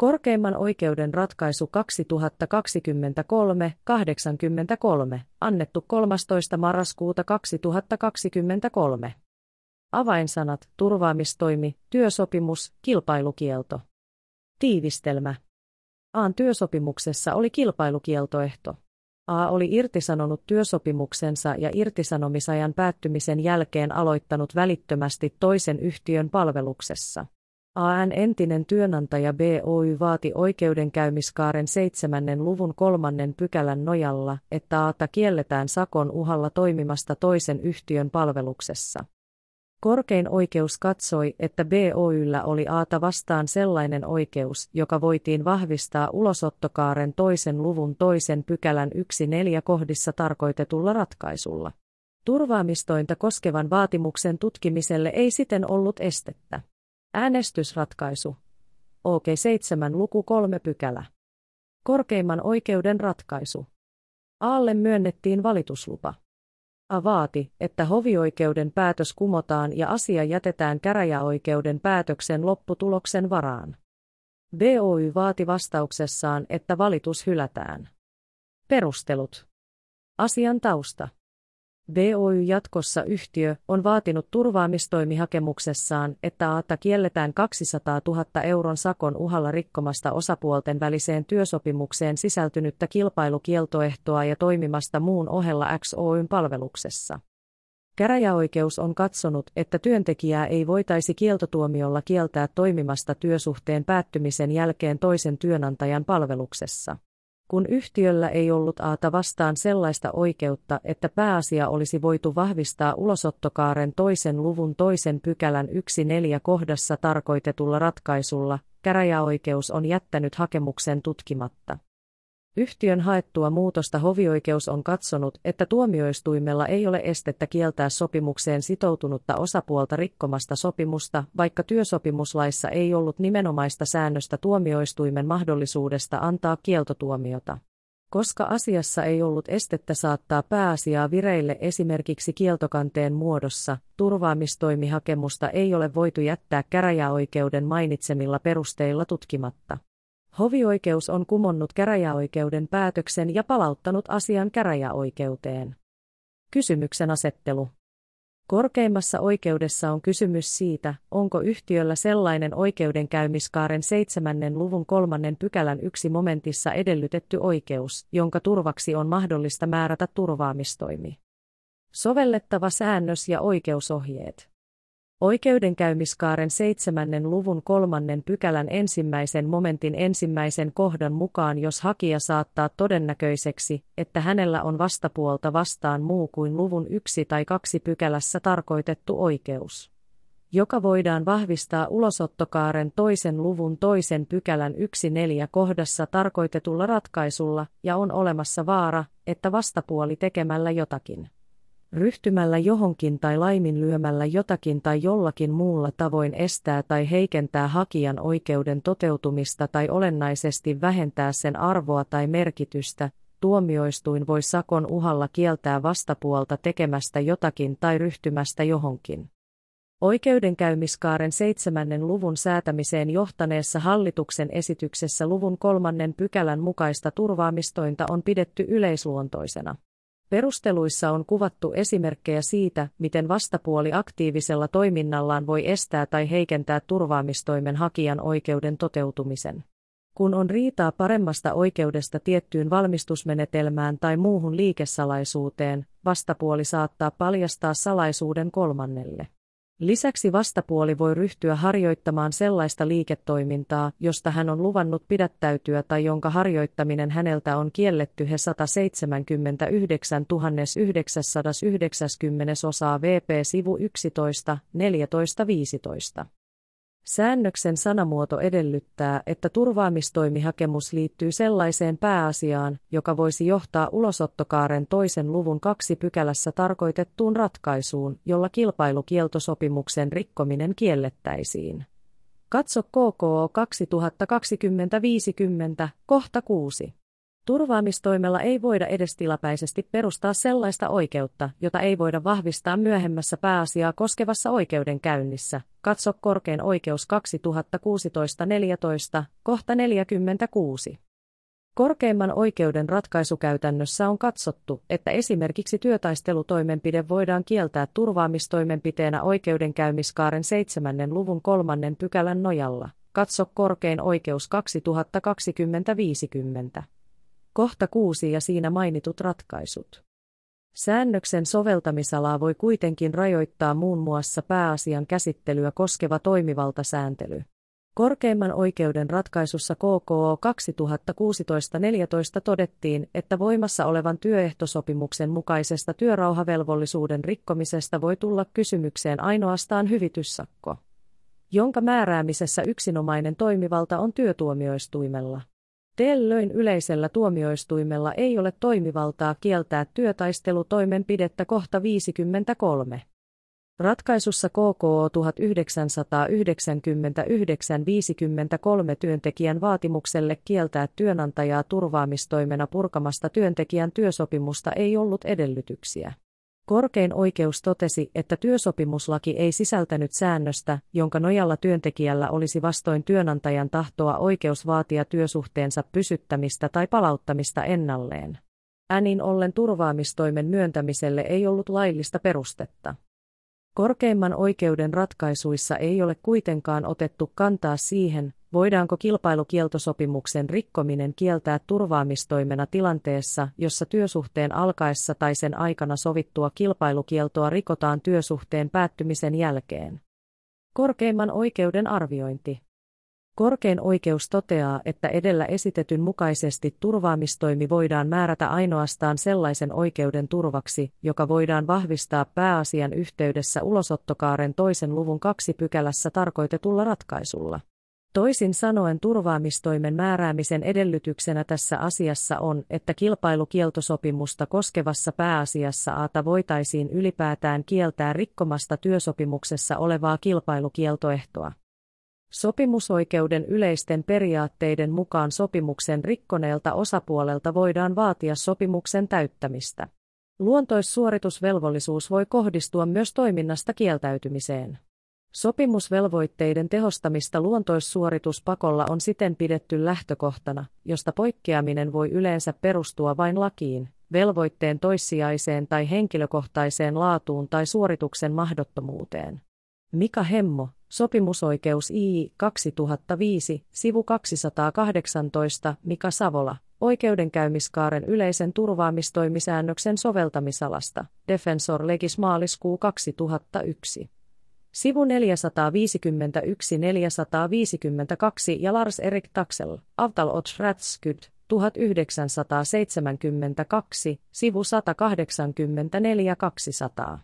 Korkeimman oikeuden ratkaisu 2023-83, annettu 13. marraskuuta 2023. Avainsanat, turvaamistoimi, työsopimus, kilpailukielto. Tiivistelmä. Aan työsopimuksessa oli kilpailukieltoehto. A oli irtisanonut työsopimuksensa ja irtisanomisajan päättymisen jälkeen aloittanut välittömästi toisen yhtiön palveluksessa. AN entinen työnantaja BOY vaati oikeudenkäymiskaaren seitsemännen luvun kolmannen pykälän nojalla, että Aata kielletään sakon uhalla toimimasta toisen yhtiön palveluksessa. Korkein oikeus katsoi, että BOYllä oli Aata vastaan sellainen oikeus, joka voitiin vahvistaa ulosottokaaren toisen luvun toisen pykälän yksi neljä kohdissa tarkoitetulla ratkaisulla. Turvaamistointa koskevan vaatimuksen tutkimiselle ei siten ollut estettä. Äänestysratkaisu. OK7 luku 3 pykälä. Korkeimman oikeuden ratkaisu. Aalle myönnettiin valituslupa. A vaati, että hovioikeuden päätös kumotaan ja asia jätetään käräjäoikeuden päätöksen lopputuloksen varaan. BOY vaati vastauksessaan, että valitus hylätään. Perustelut. Asian tausta. BOY jatkossa yhtiö on vaatinut turvaamistoimihakemuksessaan, että ATA kielletään 200 000 euron sakon uhalla rikkomasta osapuolten väliseen työsopimukseen sisältynyttä kilpailukieltoehtoa ja toimimasta muun ohella XOYn palveluksessa. Käräjäoikeus on katsonut, että työntekijää ei voitaisi kieltotuomiolla kieltää toimimasta työsuhteen päättymisen jälkeen toisen työnantajan palveluksessa kun yhtiöllä ei ollut aata vastaan sellaista oikeutta, että pääasia olisi voitu vahvistaa ulosottokaaren toisen luvun toisen pykälän yksi neljä kohdassa tarkoitetulla ratkaisulla, käräjäoikeus on jättänyt hakemuksen tutkimatta. Yhtiön haettua muutosta hovioikeus on katsonut, että tuomioistuimella ei ole estettä kieltää sopimukseen sitoutunutta osapuolta rikkomasta sopimusta, vaikka työsopimuslaissa ei ollut nimenomaista säännöstä tuomioistuimen mahdollisuudesta antaa kieltotuomiota. Koska asiassa ei ollut estettä saattaa pääasiaa vireille esimerkiksi kieltokanteen muodossa, turvaamistoimihakemusta ei ole voitu jättää käräjäoikeuden mainitsemilla perusteilla tutkimatta. Hovioikeus on kumonnut käräjäoikeuden päätöksen ja palauttanut asian käräjäoikeuteen. Kysymyksen asettelu. Korkeimmassa oikeudessa on kysymys siitä, onko yhtiöllä sellainen oikeudenkäymiskaaren seitsemännen luvun kolmannen pykälän yksi momentissa edellytetty oikeus, jonka turvaksi on mahdollista määrätä turvaamistoimi. Sovellettava säännös ja oikeusohjeet. Oikeudenkäymiskaaren seitsemännen luvun kolmannen pykälän ensimmäisen momentin ensimmäisen kohdan mukaan jos hakija saattaa todennäköiseksi, että hänellä on vastapuolta vastaan muu kuin luvun yksi tai kaksi pykälässä tarkoitettu oikeus joka voidaan vahvistaa ulosottokaaren toisen luvun toisen pykälän yksi neljä kohdassa tarkoitetulla ratkaisulla, ja on olemassa vaara, että vastapuoli tekemällä jotakin ryhtymällä johonkin tai laiminlyömällä jotakin tai jollakin muulla tavoin estää tai heikentää hakijan oikeuden toteutumista tai olennaisesti vähentää sen arvoa tai merkitystä, tuomioistuin voi sakon uhalla kieltää vastapuolta tekemästä jotakin tai ryhtymästä johonkin. Oikeudenkäymiskaaren seitsemännen luvun säätämiseen johtaneessa hallituksen esityksessä luvun kolmannen pykälän mukaista turvaamistointa on pidetty yleisluontoisena. Perusteluissa on kuvattu esimerkkejä siitä, miten vastapuoli aktiivisella toiminnallaan voi estää tai heikentää turvaamistoimen hakijan oikeuden toteutumisen. Kun on riitaa paremmasta oikeudesta tiettyyn valmistusmenetelmään tai muuhun liikesalaisuuteen, vastapuoli saattaa paljastaa salaisuuden kolmannelle. Lisäksi vastapuoli voi ryhtyä harjoittamaan sellaista liiketoimintaa, josta hän on luvannut pidättäytyä tai jonka harjoittaminen häneltä on kielletty he 179 990 osaa VP sivu 11, 14, 15. Säännöksen sanamuoto edellyttää, että turvaamistoimihakemus liittyy sellaiseen pääasiaan, joka voisi johtaa ulosottokaaren toisen luvun kaksi pykälässä tarkoitettuun ratkaisuun, jolla kilpailukieltosopimuksen rikkominen kiellettäisiin. Katso KKO 2020 kohta 6. Turvaamistoimella ei voida edes tilapäisesti perustaa sellaista oikeutta, jota ei voida vahvistaa myöhemmässä pääasiaa koskevassa oikeudenkäynnissä. Katso korkein oikeus 2016-14, kohta 46. Korkeimman oikeuden ratkaisukäytännössä on katsottu, että esimerkiksi työtaistelutoimenpide voidaan kieltää turvaamistoimenpiteenä oikeudenkäymiskaaren 7. luvun kolmannen pykälän nojalla. Katso korkein oikeus 2020-50. Kohta 6 ja siinä mainitut ratkaisut. Säännöksen soveltamisalaa voi kuitenkin rajoittaa muun muassa pääasian käsittelyä koskeva toimivaltasääntely. Korkeimman oikeuden ratkaisussa KKO 2016-14 todettiin, että voimassa olevan työehtosopimuksen mukaisesta työrauhavelvollisuuden rikkomisesta voi tulla kysymykseen ainoastaan hyvityssakko, jonka määräämisessä yksinomainen toimivalta on työtuomioistuimella. Tällöin yleisellä tuomioistuimella ei ole toimivaltaa kieltää työtaistelutoimenpidettä kohta 53. Ratkaisussa KKO 1999-53 työntekijän vaatimukselle kieltää työnantajaa turvaamistoimena purkamasta työntekijän työsopimusta ei ollut edellytyksiä. Korkein oikeus totesi, että työsopimuslaki ei sisältänyt säännöstä, jonka nojalla työntekijällä olisi vastoin työnantajan tahtoa oikeus vaatia työsuhteensa pysyttämistä tai palauttamista ennalleen. Änin ollen turvaamistoimen myöntämiselle ei ollut laillista perustetta. Korkeimman oikeuden ratkaisuissa ei ole kuitenkaan otettu kantaa siihen, voidaanko kilpailukieltosopimuksen rikkominen kieltää turvaamistoimena tilanteessa, jossa työsuhteen alkaessa tai sen aikana sovittua kilpailukieltoa rikotaan työsuhteen päättymisen jälkeen. Korkeimman oikeuden arviointi Korkein oikeus toteaa, että edellä esitetyn mukaisesti turvaamistoimi voidaan määrätä ainoastaan sellaisen oikeuden turvaksi, joka voidaan vahvistaa pääasian yhteydessä ulosottokaaren toisen luvun kaksi pykälässä tarkoitetulla ratkaisulla. Toisin sanoen turvaamistoimen määräämisen edellytyksenä tässä asiassa on, että kilpailukieltosopimusta koskevassa pääasiassa aata voitaisiin ylipäätään kieltää rikkomasta työsopimuksessa olevaa kilpailukieltoehtoa. Sopimusoikeuden yleisten periaatteiden mukaan sopimuksen rikkoneelta osapuolelta voidaan vaatia sopimuksen täyttämistä. Luontoissuoritusvelvollisuus voi kohdistua myös toiminnasta kieltäytymiseen. Sopimusvelvoitteiden tehostamista luontoissuorituspakolla on siten pidetty lähtökohtana, josta poikkeaminen voi yleensä perustua vain lakiin, velvoitteen toissijaiseen tai henkilökohtaiseen laatuun tai suorituksen mahdottomuuteen. Mika Hemmo, Sopimusoikeus I 2005, sivu 218, Mika Savola, oikeudenkäymiskaaren yleisen turvaamistoimisäännöksen soveltamisalasta, Defensor Legis maaliskuu 2001. Sivu 451-452 ja Lars Erik Taxel, Avtal och Rättskydd, 1972, sivu 184-200.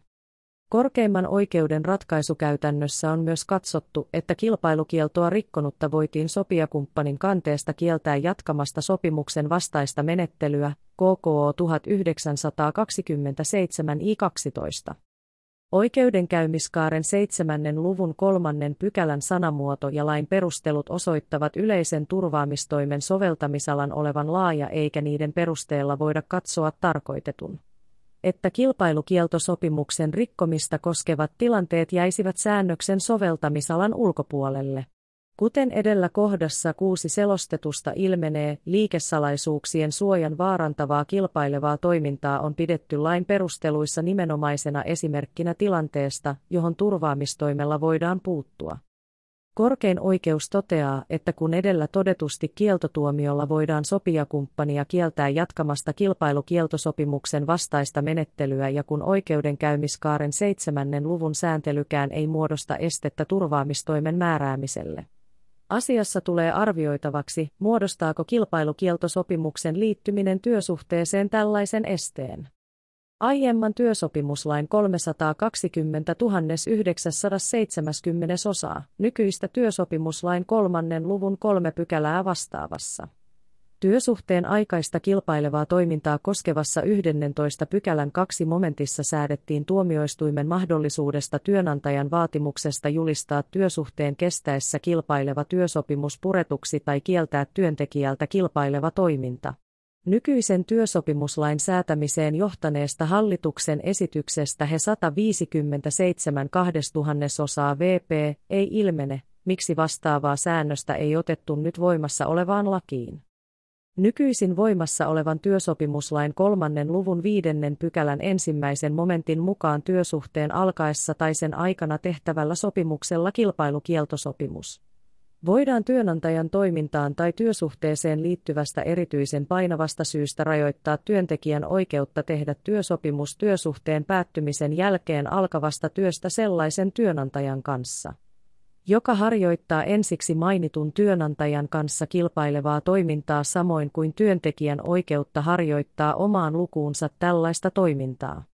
Korkeimman oikeuden ratkaisukäytännössä on myös katsottu, että kilpailukieltoa rikkonutta voitiin sopijakumppanin kanteesta kieltää jatkamasta sopimuksen vastaista menettelyä, KKO 1927 I12. Oikeudenkäymiskaaren seitsemännen luvun kolmannen pykälän sanamuoto ja lain perustelut osoittavat yleisen turvaamistoimen soveltamisalan olevan laaja eikä niiden perusteella voida katsoa tarkoitetun että kilpailukieltosopimuksen rikkomista koskevat tilanteet jäisivät säännöksen soveltamisalan ulkopuolelle. Kuten edellä kohdassa kuusi selostetusta ilmenee, liikesalaisuuksien suojan vaarantavaa kilpailevaa toimintaa on pidetty lain perusteluissa nimenomaisena esimerkkinä tilanteesta, johon turvaamistoimella voidaan puuttua. Korkein oikeus toteaa, että kun edellä todetusti kieltotuomiolla voidaan sopijakumppania kieltää jatkamasta kilpailukieltosopimuksen vastaista menettelyä ja kun oikeudenkäymiskaaren seitsemännen luvun sääntelykään ei muodosta estettä turvaamistoimen määräämiselle. Asiassa tulee arvioitavaksi, muodostaako kilpailukieltosopimuksen liittyminen työsuhteeseen tällaisen esteen. Aiemman työsopimuslain 320 970 osaa, nykyistä työsopimuslain kolmannen luvun kolme pykälää vastaavassa. Työsuhteen aikaista kilpailevaa toimintaa koskevassa 11 pykälän kaksi momentissa säädettiin tuomioistuimen mahdollisuudesta työnantajan vaatimuksesta julistaa työsuhteen kestäessä kilpaileva työsopimus puretuksi tai kieltää työntekijältä kilpaileva toiminta. Nykyisen työsopimuslain säätämiseen johtaneesta hallituksen esityksestä he 157 2000 VP ei ilmene, miksi vastaavaa säännöstä ei otettu nyt voimassa olevaan lakiin. Nykyisin voimassa olevan työsopimuslain kolmannen luvun viidennen pykälän ensimmäisen momentin mukaan työsuhteen alkaessa tai sen aikana tehtävällä sopimuksella kilpailukieltosopimus. Voidaan työnantajan toimintaan tai työsuhteeseen liittyvästä erityisen painavasta syystä rajoittaa työntekijän oikeutta tehdä työsopimus työsuhteen päättymisen jälkeen alkavasta työstä sellaisen työnantajan kanssa joka harjoittaa ensiksi mainitun työnantajan kanssa kilpailevaa toimintaa samoin kuin työntekijän oikeutta harjoittaa omaan lukuunsa tällaista toimintaa.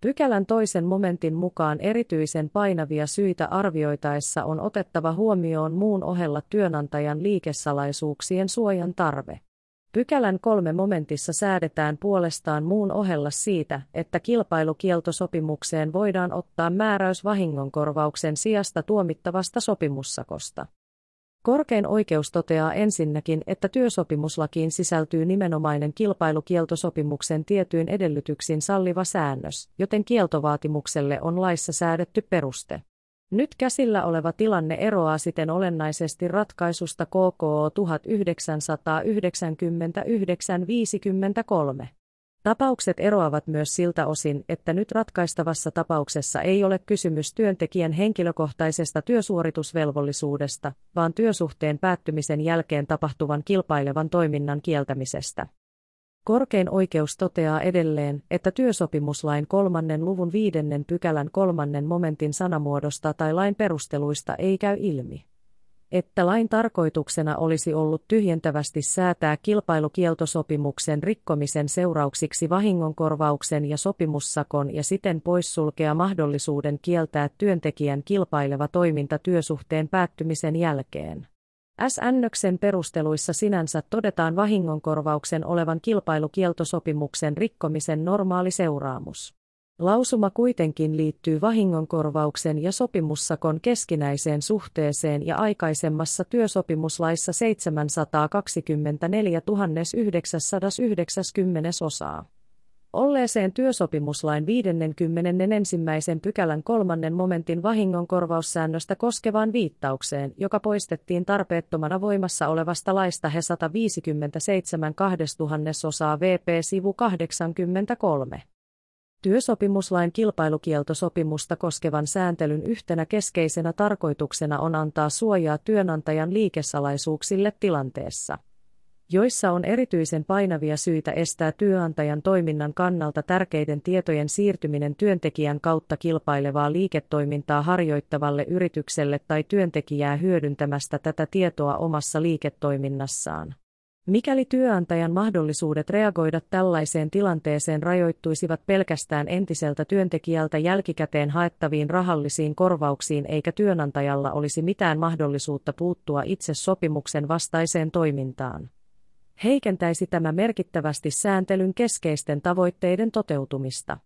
Pykälän toisen momentin mukaan erityisen painavia syitä arvioitaessa on otettava huomioon muun ohella työnantajan liikesalaisuuksien suojan tarve. Pykälän kolme momentissa säädetään puolestaan muun ohella siitä, että kilpailukieltosopimukseen voidaan ottaa määräys vahingonkorvauksen sijasta tuomittavasta sopimussakosta. Korkein oikeus toteaa ensinnäkin, että työsopimuslakiin sisältyy nimenomainen kilpailukieltosopimuksen tietyin edellytyksin salliva säännös, joten kieltovaatimukselle on laissa säädetty peruste. Nyt käsillä oleva tilanne eroaa siten olennaisesti ratkaisusta KKO 1999-53. Tapaukset eroavat myös siltä osin, että nyt ratkaistavassa tapauksessa ei ole kysymys työntekijän henkilökohtaisesta työsuoritusvelvollisuudesta, vaan työsuhteen päättymisen jälkeen tapahtuvan kilpailevan toiminnan kieltämisestä. Korkein oikeus toteaa edelleen, että työsopimuslain kolmannen luvun viidennen pykälän kolmannen momentin sanamuodosta tai lain perusteluista ei käy ilmi että lain tarkoituksena olisi ollut tyhjentävästi säätää kilpailukieltosopimuksen rikkomisen seurauksiksi vahingonkorvauksen ja sopimussakon ja siten poissulkea mahdollisuuden kieltää työntekijän kilpaileva toiminta työsuhteen päättymisen jälkeen. S-ännöksen perusteluissa sinänsä todetaan vahingonkorvauksen olevan kilpailukieltosopimuksen rikkomisen normaali seuraamus. Lausuma kuitenkin liittyy vahingonkorvauksen ja sopimussakon keskinäiseen suhteeseen ja aikaisemmassa työsopimuslaissa 724 990 osaa. Olleeseen työsopimuslain 51. pykälän kolmannen momentin vahingonkorvaussäännöstä koskevaan viittaukseen, joka poistettiin tarpeettomana voimassa olevasta laista he 157 2000 osaa VP sivu 83. Työsopimuslain kilpailukieltosopimusta koskevan sääntelyn yhtenä keskeisenä tarkoituksena on antaa suojaa työnantajan liikesalaisuuksille tilanteessa, joissa on erityisen painavia syitä estää työnantajan toiminnan kannalta tärkeiden tietojen siirtyminen työntekijän kautta kilpailevaa liiketoimintaa harjoittavalle yritykselle tai työntekijää hyödyntämästä tätä tietoa omassa liiketoiminnassaan. Mikäli työnantajan mahdollisuudet reagoida tällaiseen tilanteeseen rajoittuisivat pelkästään entiseltä työntekijältä jälkikäteen haettaviin rahallisiin korvauksiin eikä työnantajalla olisi mitään mahdollisuutta puuttua itse sopimuksen vastaiseen toimintaan. Heikentäisi tämä merkittävästi sääntelyn keskeisten tavoitteiden toteutumista.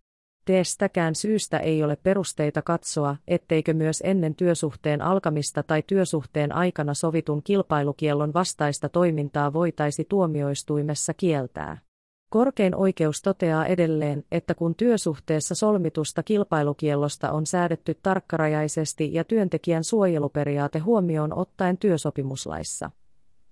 Teestäkään syystä ei ole perusteita katsoa, etteikö myös ennen työsuhteen alkamista tai työsuhteen aikana sovitun kilpailukiellon vastaista toimintaa voitaisi tuomioistuimessa kieltää. Korkein oikeus toteaa edelleen, että kun työsuhteessa solmitusta kilpailukiellosta on säädetty tarkkarajaisesti ja työntekijän suojeluperiaate huomioon ottaen työsopimuslaissa,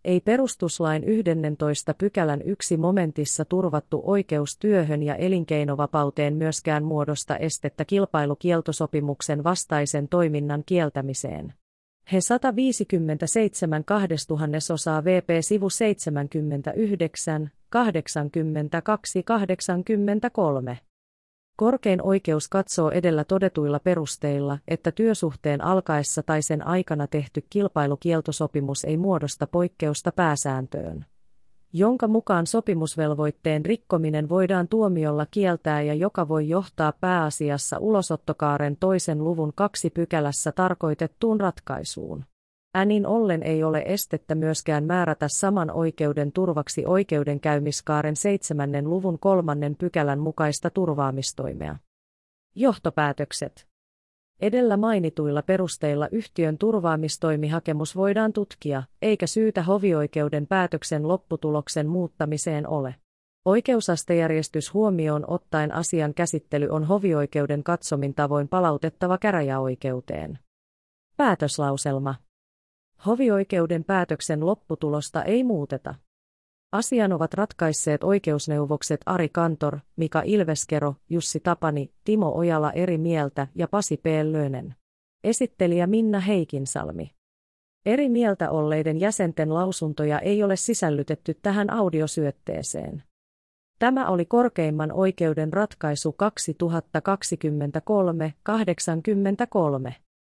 ei perustuslain 11 pykälän yksi momentissa turvattu oikeus työhön ja elinkeinovapauteen myöskään muodosta estettä kilpailukieltosopimuksen vastaisen toiminnan kieltämiseen. He 157 2000 osaa VP sivu 79, 82 83. Korkein oikeus katsoo edellä todetuilla perusteilla, että työsuhteen alkaessa tai sen aikana tehty kilpailukieltosopimus ei muodosta poikkeusta pääsääntöön jonka mukaan sopimusvelvoitteen rikkominen voidaan tuomiolla kieltää ja joka voi johtaa pääasiassa ulosottokaaren toisen luvun kaksi pykälässä tarkoitettuun ratkaisuun. Änin ollen ei ole estettä myöskään määrätä saman oikeuden turvaksi oikeudenkäymiskaaren seitsemännen luvun kolmannen pykälän mukaista turvaamistoimea. Johtopäätökset Edellä mainituilla perusteilla yhtiön turvaamistoimihakemus voidaan tutkia, eikä syytä hovioikeuden päätöksen lopputuloksen muuttamiseen ole. Oikeusastejärjestys huomioon ottaen asian käsittely on hovioikeuden katsomin tavoin palautettava käräjäoikeuteen. Päätöslauselma. Hovioikeuden päätöksen lopputulosta ei muuteta. Asian ovat ratkaisseet oikeusneuvokset Ari Kantor, Mika Ilveskero, Jussi Tapani, Timo Ojala eri mieltä ja Pasi P. Lönen. Esittelijä Minna Heikinsalmi. Eri mieltä olleiden jäsenten lausuntoja ei ole sisällytetty tähän audiosyötteeseen. Tämä oli korkeimman oikeuden ratkaisu 2023-83.